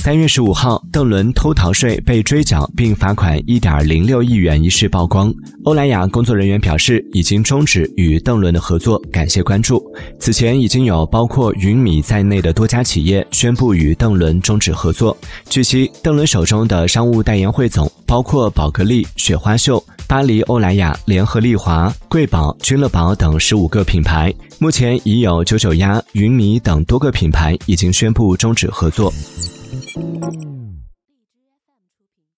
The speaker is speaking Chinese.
三月十五号，邓伦偷逃税被追缴并罚款一点零六亿元一事曝光。欧莱雅工作人员表示，已经终止与邓伦的合作，感谢关注。此前已经有包括云米在内的多家企业宣布与邓伦终止合作。据悉，邓伦手中的商务代言汇总包括宝格丽、雪花秀、巴黎欧莱雅、联合利华、贵宝、君乐宝等十五个品牌。目前已有九九鸭、云米等多个品牌已经宣布终止合作。Música